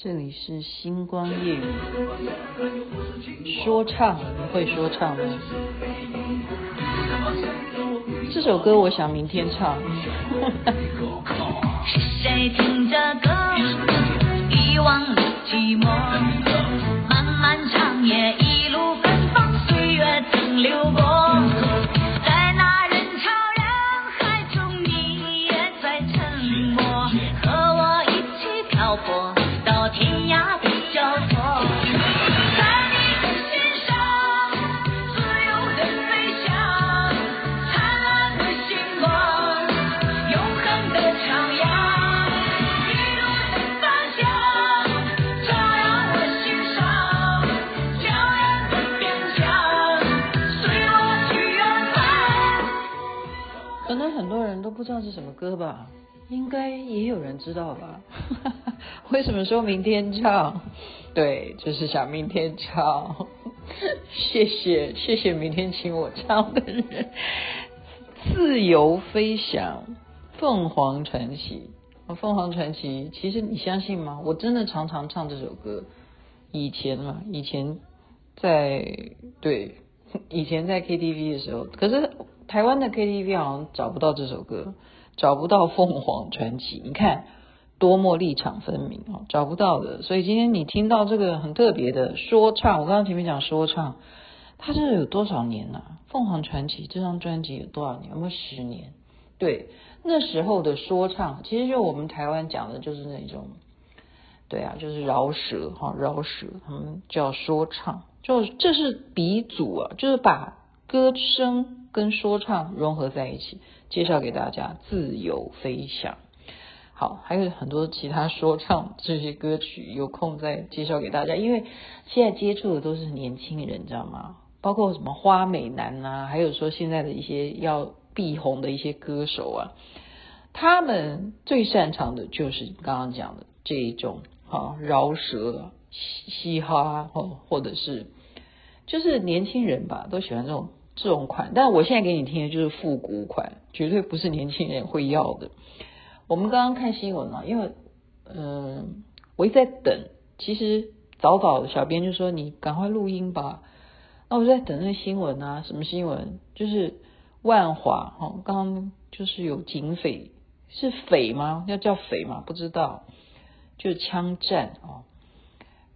这里是星光夜雨，说唱，你会说唱吗？这首歌我想明天唱。是谁听着歌，遗忘了寂寞？漫漫长夜，一路奔放，岁月曾流过。吧？应该也有人知道吧？为什么说明天唱？对，就是想明天唱。谢 谢谢谢，明天请我唱的人。自由飞翔，凤凰传奇。凤凰传奇，其实你相信吗？我真的常常唱这首歌。以前嘛，以前在对，以前在 KTV 的时候，可是。台湾的 KTV 好像找不到这首歌，找不到《凤凰传奇》，你看多么立场分明哦，找不到的。所以今天你听到这个很特别的说唱，我刚刚前面讲说唱，它是有多少年啊？《凤凰传奇》这张专辑有多少年？有没有十年？对，那时候的说唱，其实就我们台湾讲的就是那种，对啊，就是饶舌哈，饶舌，他们叫说唱，就这是鼻祖啊，就是把歌声。跟说唱融合在一起，介绍给大家《自由飞翔》。好，还有很多其他说唱这些歌曲，有空再介绍给大家。因为现在接触的都是年轻人，你知道吗？包括什么花美男啊，还有说现在的一些要必红的一些歌手啊，他们最擅长的就是刚刚讲的这一种啊，饶舌、嘻哈，或或者是就是年轻人吧，都喜欢这种。这种款，但我现在给你听的就是复古款，绝对不是年轻人会要的。我们刚刚看新闻了，因为嗯、我一直在等，其实早早小编就说你赶快录音吧。那我就在等那个新闻啊，什么新闻？就是万华哈，刚刚就是有警匪，是匪吗？要叫匪吗？不知道，就是枪战啊。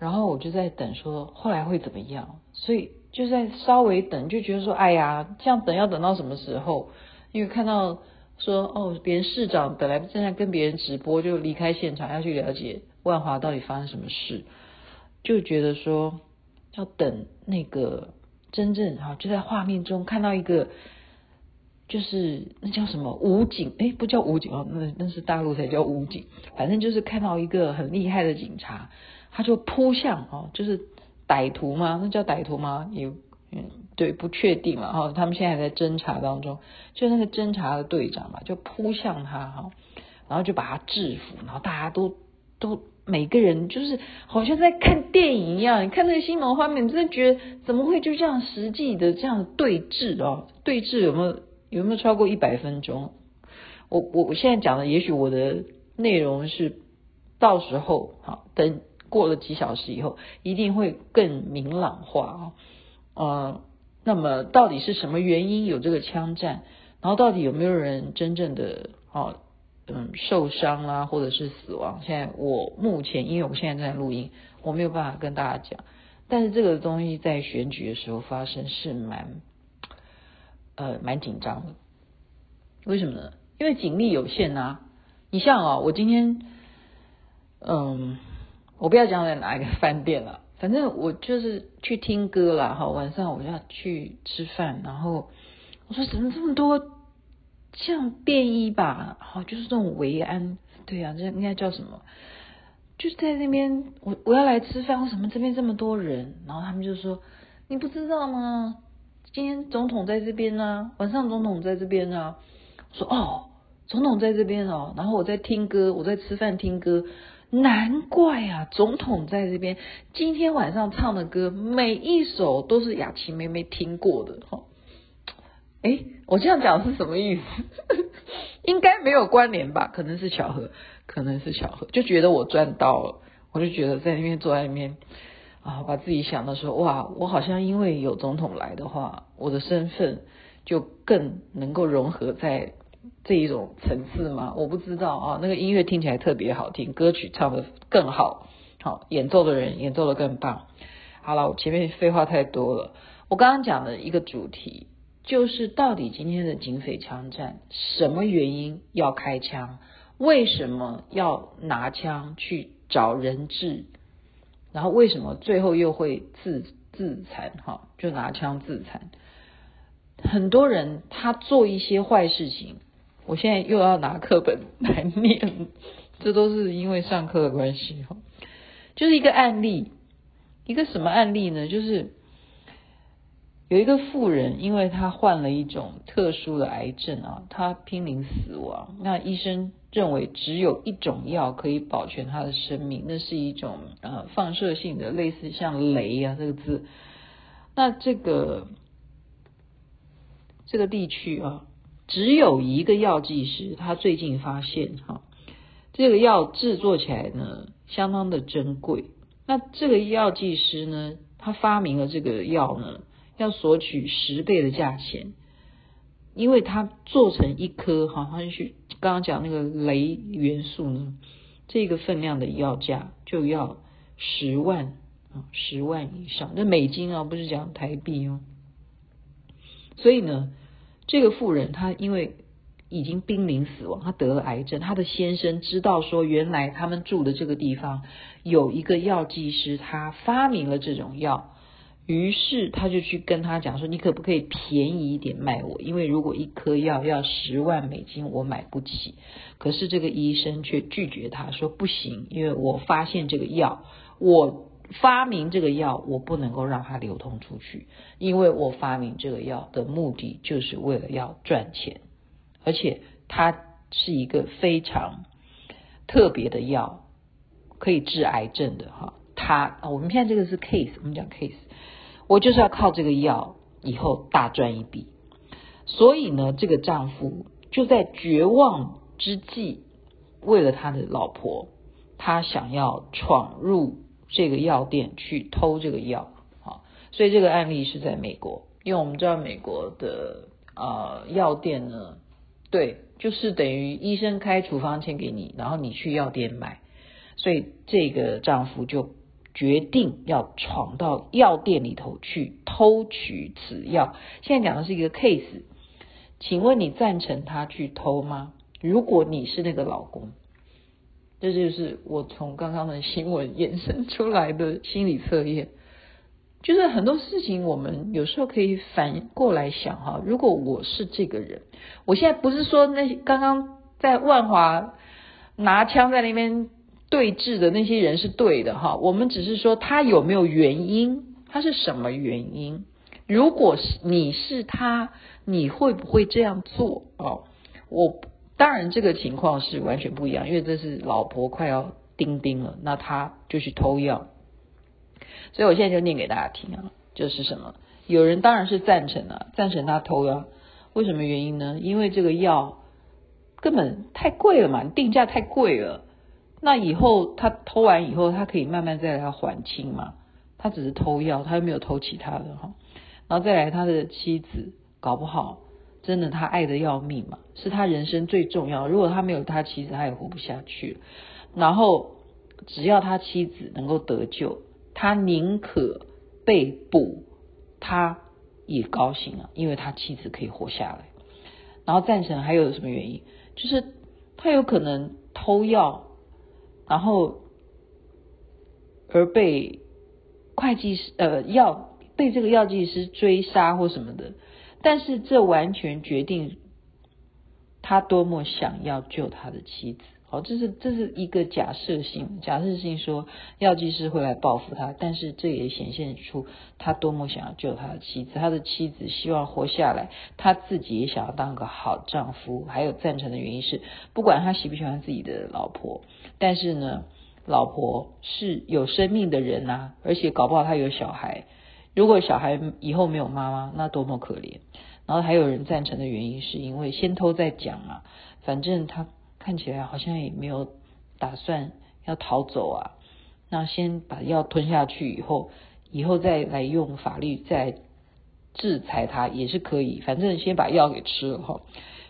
然后我就在等，说后来会怎么样？所以。就在稍微等，就觉得说，哎呀，这样等要等到什么时候？因为看到说，哦，别人市长本来正在跟别人直播，就离开现场要去了解万华到底发生什么事，就觉得说要等那个真正哈，就在画面中看到一个，就是那叫什么武警？哎，不叫武警哦，那那是大陆才叫武警。反正就是看到一个很厉害的警察，他就扑向哦，就是。歹徒吗？那叫歹徒吗？也嗯，对，不确定嘛哈。他们现在在侦查当中，就那个侦查的队长嘛，就扑向他哈，然后就把他制服，然后大家都都每个人就是好像在看电影一样。你看那个新闻画面，你真的觉得怎么会就这样实际的这样对峙哦？对峙有没有有没有超过一百分钟？我我我现在讲的，也许我的内容是到时候好等。过了几小时以后，一定会更明朗化啊。呃，那么到底是什么原因有这个枪战？然后到底有没有人真正的哦，嗯，受伤啦，或者是死亡？现在我目前，因为我现在在录音，我没有办法跟大家讲。但是这个东西在选举的时候发生是蛮，呃，蛮紧张的。为什么呢？因为警力有限啊。你像啊，我今天，嗯。我不要讲在哪一个饭店了，反正我就是去听歌了哈。晚上我要去吃饭，然后我说怎么这么多像便衣吧？好，就是这种维安，对呀、啊，这应该叫什么？就是在那边，我我要来吃饭，为什么这边这么多人？然后他们就说你不知道吗？今天总统在这边呢、啊，晚上总统在这边呢、啊。我说哦，总统在这边哦。然后我在听歌，我在吃饭听歌。难怪啊，总统在这边。今天晚上唱的歌，每一首都是雅琪妹妹听过的哈。诶，我这样讲是什么意思？应该没有关联吧？可能是巧合，可能是巧合，就觉得我赚到了。我就觉得在那边坐在那边啊，把自己想的说哇，我好像因为有总统来的话，我的身份就更能够融合在这一种层次吗？我不知道啊，那个音乐听起来特别好听，歌曲唱得更好，好演奏的人演奏得更棒。好了，我前面废话太多了。我刚刚讲的一个主题就是，到底今天的警匪枪战，什么原因要开枪？为什么要拿枪去找人质？然后为什么最后又会自自残？哈，就拿枪自残。很多人他做一些坏事情，我现在又要拿课本来念，这都是因为上课的关系哈。就是一个案例，一个什么案例呢？就是。有一个妇人，因为她患了一种特殊的癌症啊，她濒临死亡。那医生认为只有一种药可以保全她的生命，那是一种呃放射性的，类似像镭啊这个字。那这个这个地区啊，只有一个药剂师，他最近发现哈，这个药制作起来呢相当的珍贵。那这个药剂师呢，他发明了这个药呢。要索取十倍的价钱，因为它做成一颗，好像是刚刚讲那个镭元素呢，这个分量的药价就要十万啊，十万以上，那美金啊，不是讲台币哦。所以呢，这个妇人她因为已经濒临死亡，她得了癌症，她的先生知道说，原来他们住的这个地方有一个药剂师，他发明了这种药。于是他就去跟他讲说：“你可不可以便宜一点卖我？因为如果一颗药要十万美金，我买不起。”可是这个医生却拒绝他说：“不行，因为我发现这个药，我发明这个药，我不能够让它流通出去，因为我发明这个药的目的就是为了要赚钱，而且它是一个非常特别的药，可以治癌症的哈。他我们现在这个是 case，我们讲 case。”我就是要靠这个药以后大赚一笔，所以呢，这个丈夫就在绝望之际，为了他的老婆，他想要闯入这个药店去偷这个药。好，所以这个案例是在美国，因为我们知道美国的呃药店呢，对，就是等于医生开处方箋给你，然后你去药店买，所以这个丈夫就。决定要闯到药店里头去偷取此药。现在讲的是一个 case，请问你赞成他去偷吗？如果你是那个老公，这就是我从刚刚的新闻衍生出来的心理测验。就是很多事情，我们有时候可以反过来想哈。如果我是这个人，我现在不是说那刚刚在万华拿枪在那边。对峙的那些人是对的哈，我们只是说他有没有原因，他是什么原因？如果是你是他，你会不会这样做？哦，我当然这个情况是完全不一样，因为这是老婆快要钉钉了，那他就去偷药，所以我现在就念给大家听啊，就是什么？有人当然是赞成啊，赞成他偷药，为什么原因呢？因为这个药根本太贵了嘛，定价太贵了。那以后他偷完以后，他可以慢慢再来还清嘛？他只是偷药，他又没有偷其他的哈。然后再来他的妻子，搞不好真的他爱得要命嘛，是他人生最重要。如果他没有他妻子，他也活不下去。然后只要他妻子能够得救，他宁可被捕，他也高兴啊，因为他妻子可以活下来。然后赞成还有什么原因？就是他有可能偷药。然后而被会计师呃药被这个药剂师追杀或什么的，但是这完全决定他多么想要救他的妻子。好，这是这是一个假设性，假设性说药剂师会来报复他，但是这也显现出他多么想要救他的妻子，他的妻子希望活下来，他自己也想要当个好丈夫。还有赞成的原因是，不管他喜不喜欢自己的老婆，但是呢，老婆是有生命的人呐，而且搞不好他有小孩，如果小孩以后没有妈妈，那多么可怜。然后还有人赞成的原因是因为先偷再讲嘛，反正他。看起来好像也没有打算要逃走啊，那先把药吞下去以后，以后再来用法律再制裁他也是可以，反正先把药给吃了哈。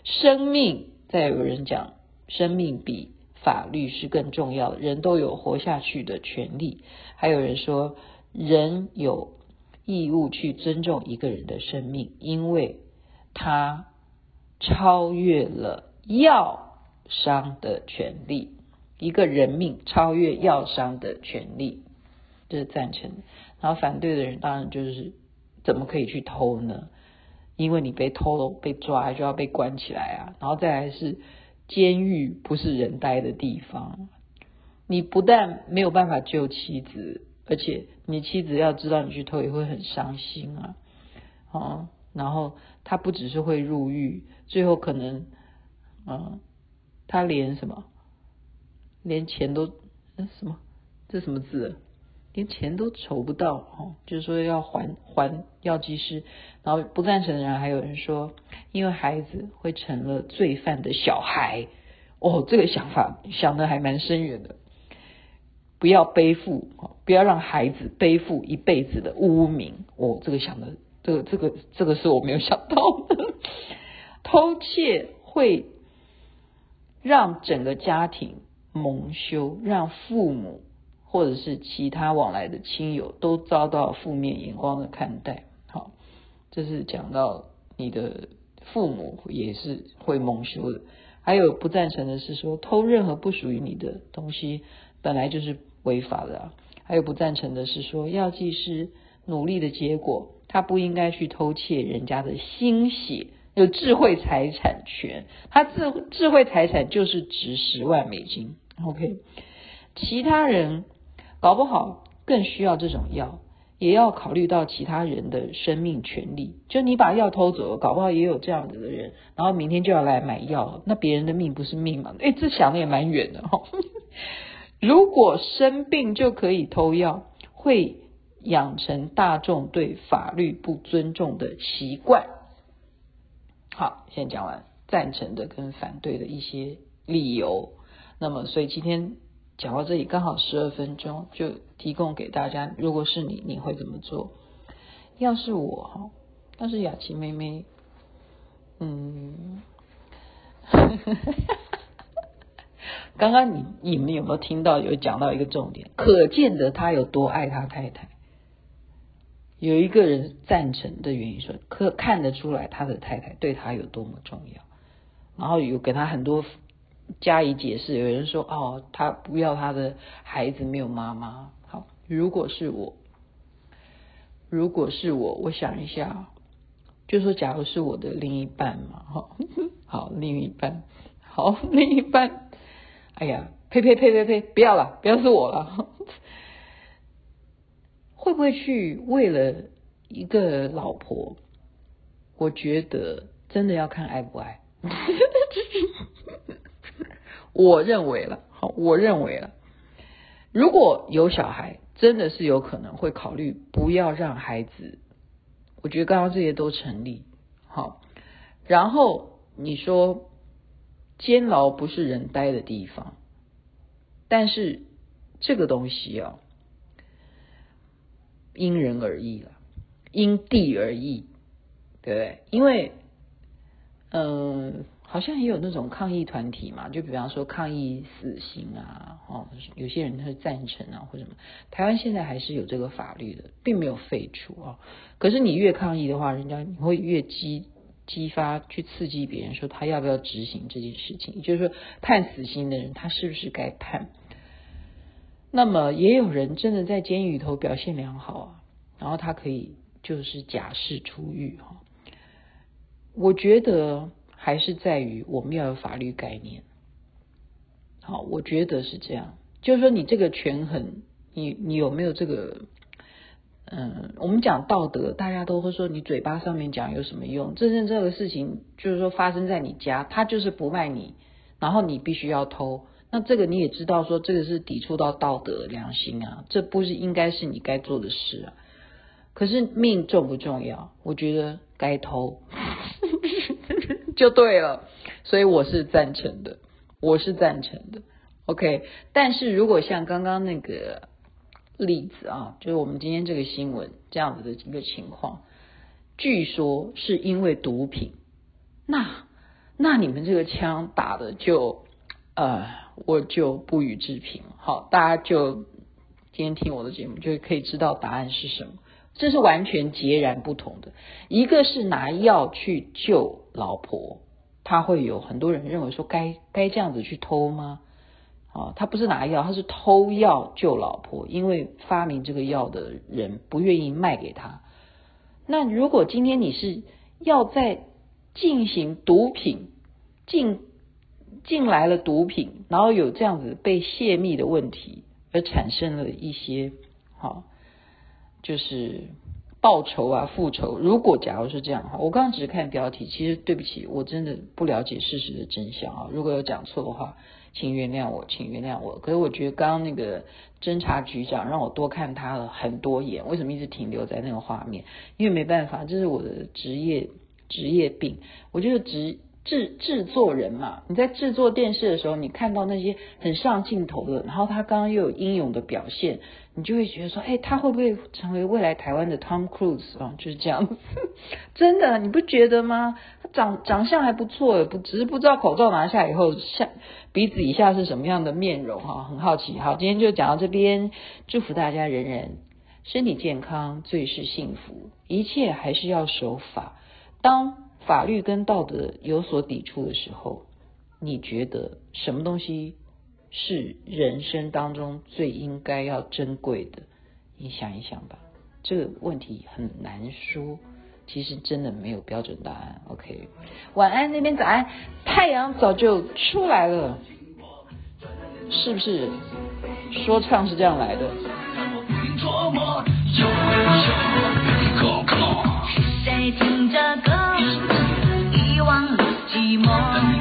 生命，再有人讲，生命比法律是更重要的，人都有活下去的权利。还有人说，人有义务去尊重一个人的生命，因为他超越了药商的权利，一个人命超越药商的权利，这是赞成的。然后反对的人当然就是，怎么可以去偷呢？因为你被偷了，被抓就要被关起来啊。然后再来是，监狱不是人待的地方，你不但没有办法救妻子，而且你妻子要知道你去偷也会很伤心啊。哦，然后他不只是会入狱，最后可能，嗯，他连什么，连钱都，嗯，什么，这什么字？连钱都筹不到，哦，就是说要还还药剂师，然后不赞成的人还有人说，因为孩子会成了罪犯的小孩，哦，这个想法想的还蛮深远的，不要背负，不要让孩子背负一辈子的污名，哦，这个想的，这个这个这个是我没有想到的，偷窃会让整个家庭蒙羞，让父母。或者是其他往来的亲友都遭到负面眼光的看待，好，这是讲到你的父母也是会蒙羞的。还有不赞成的是说，偷任何不属于你的东西本来就是违法的啊。还有不赞成的是说，药剂师努力的结果，他不应该去偷窃人家的心血，有智慧财产权，他智智慧财产就是值十万美金。OK，其他人。搞不好更需要这种药，也要考虑到其他人的生命权利。就你把药偷走了，搞不好也有这样子的人，然后明天就要来买药，那别人的命不是命吗？哎，这想的也蛮远的哈。如果生病就可以偷药，会养成大众对法律不尊重的习惯。好，先讲完赞成的跟反对的一些理由。那么，所以今天。讲到这里刚好十二分钟，就提供给大家。如果是你，你会怎么做？要是我哈，要是雅琪妹妹，嗯，刚刚你你们有没有听到有讲到一个重点？可见得他有多爱他太太。有一个人赞成的原因说，可看得出来他的太太对他有多么重要，然后有给他很多。加以解释，有人说哦，他不要他的孩子没有妈妈。好，如果是我，如果是我，我想一下，就说假如是我的另一半嘛，哈，好，另一半，好，另一半，哎呀，呸呸呸呸呸，不要了，不要是我了，会不会去为了一个老婆？我觉得真的要看爱不爱。我认为了，好，我认为了，如果有小孩，真的是有可能会考虑不要让孩子。我觉得刚刚这些都成立，好。然后你说监牢不是人待的地方，但是这个东西啊，因人而异了，因地而异，对不对？因为，嗯、好像也有那种抗议团体嘛，就比方说抗议死刑啊，哦，有些人他是赞成啊，或者什么。台湾现在还是有这个法律的，并没有废除啊。可是你越抗议的话，人家你会越激激发去刺激别人，说他要不要执行这件事情。也就是说，判死刑的人他是不是该判？那么也有人真的在监狱里头表现良好啊，然后他可以就是假释出狱哈。我觉得。还是在于我们要有法律概念。好，我觉得是这样。就是说，你这个权衡，你你有没有这个？嗯，我们讲道德，大家都会说你嘴巴上面讲有什么用？真正这个事情，就是说发生在你家，他就是不卖你，然后你必须要偷。那这个你也知道，说这个是抵触到道德良心啊，这不是应该是你该做的事啊。可是命重不重要？我觉得该偷。就对了，所以我是赞成的，我是赞成的。OK，但是如果像刚刚那个例子啊，就是我们今天这个新闻这样子的一个情况，据说是因为毒品，那那你们这个枪打的就呃，我就不予置评。好，大家就今天听我的节目就可以知道答案是什么，这是完全截然不同的，一个是拿药去救老婆，他会有很多人认为说该该这样子去偷吗？哦，他不是拿药，他是偷药救老婆，因为发明这个药的人不愿意卖给他。那如果今天你是要在进行毒品进进来了毒品，然后有这样子被泄密的问题，而产生了一些好、就是。报仇啊，复仇。如果假如是这样哈，我刚刚只是看标题，其实对不起，我真的不了解事实的真相啊。如果有讲错的话，请原谅我，请原谅我。可是我觉得刚刚那个侦查局长让我多看他了很多眼，为什么一直停留在那个画面？因为没办法，这是我的职业职业病。我觉得职。制制作人嘛，你在制作电视的时候，你看到那些很上镜头的，然后他刚刚又有英勇的表现，你就会觉得说，哎，他会不会成为未来台湾的 Tom Cruise 啊？就是这样，真的，你不觉得吗？他长长相还不错，不只是不知道口罩拿下以后，下鼻子以下是什么样的面容哈，很好奇。好，今天就讲到这边，祝福大家人人身体健康，最是幸福，一切还是要守法。当法律跟道德有所抵触的时候，你觉得什么东西是人生当中最应该要珍贵的？你想一想吧，这个问题很难说，其实真的没有标准答案。OK，晚安那边早安，太阳早就出来了，是不是？说唱是这样来的。寂寞。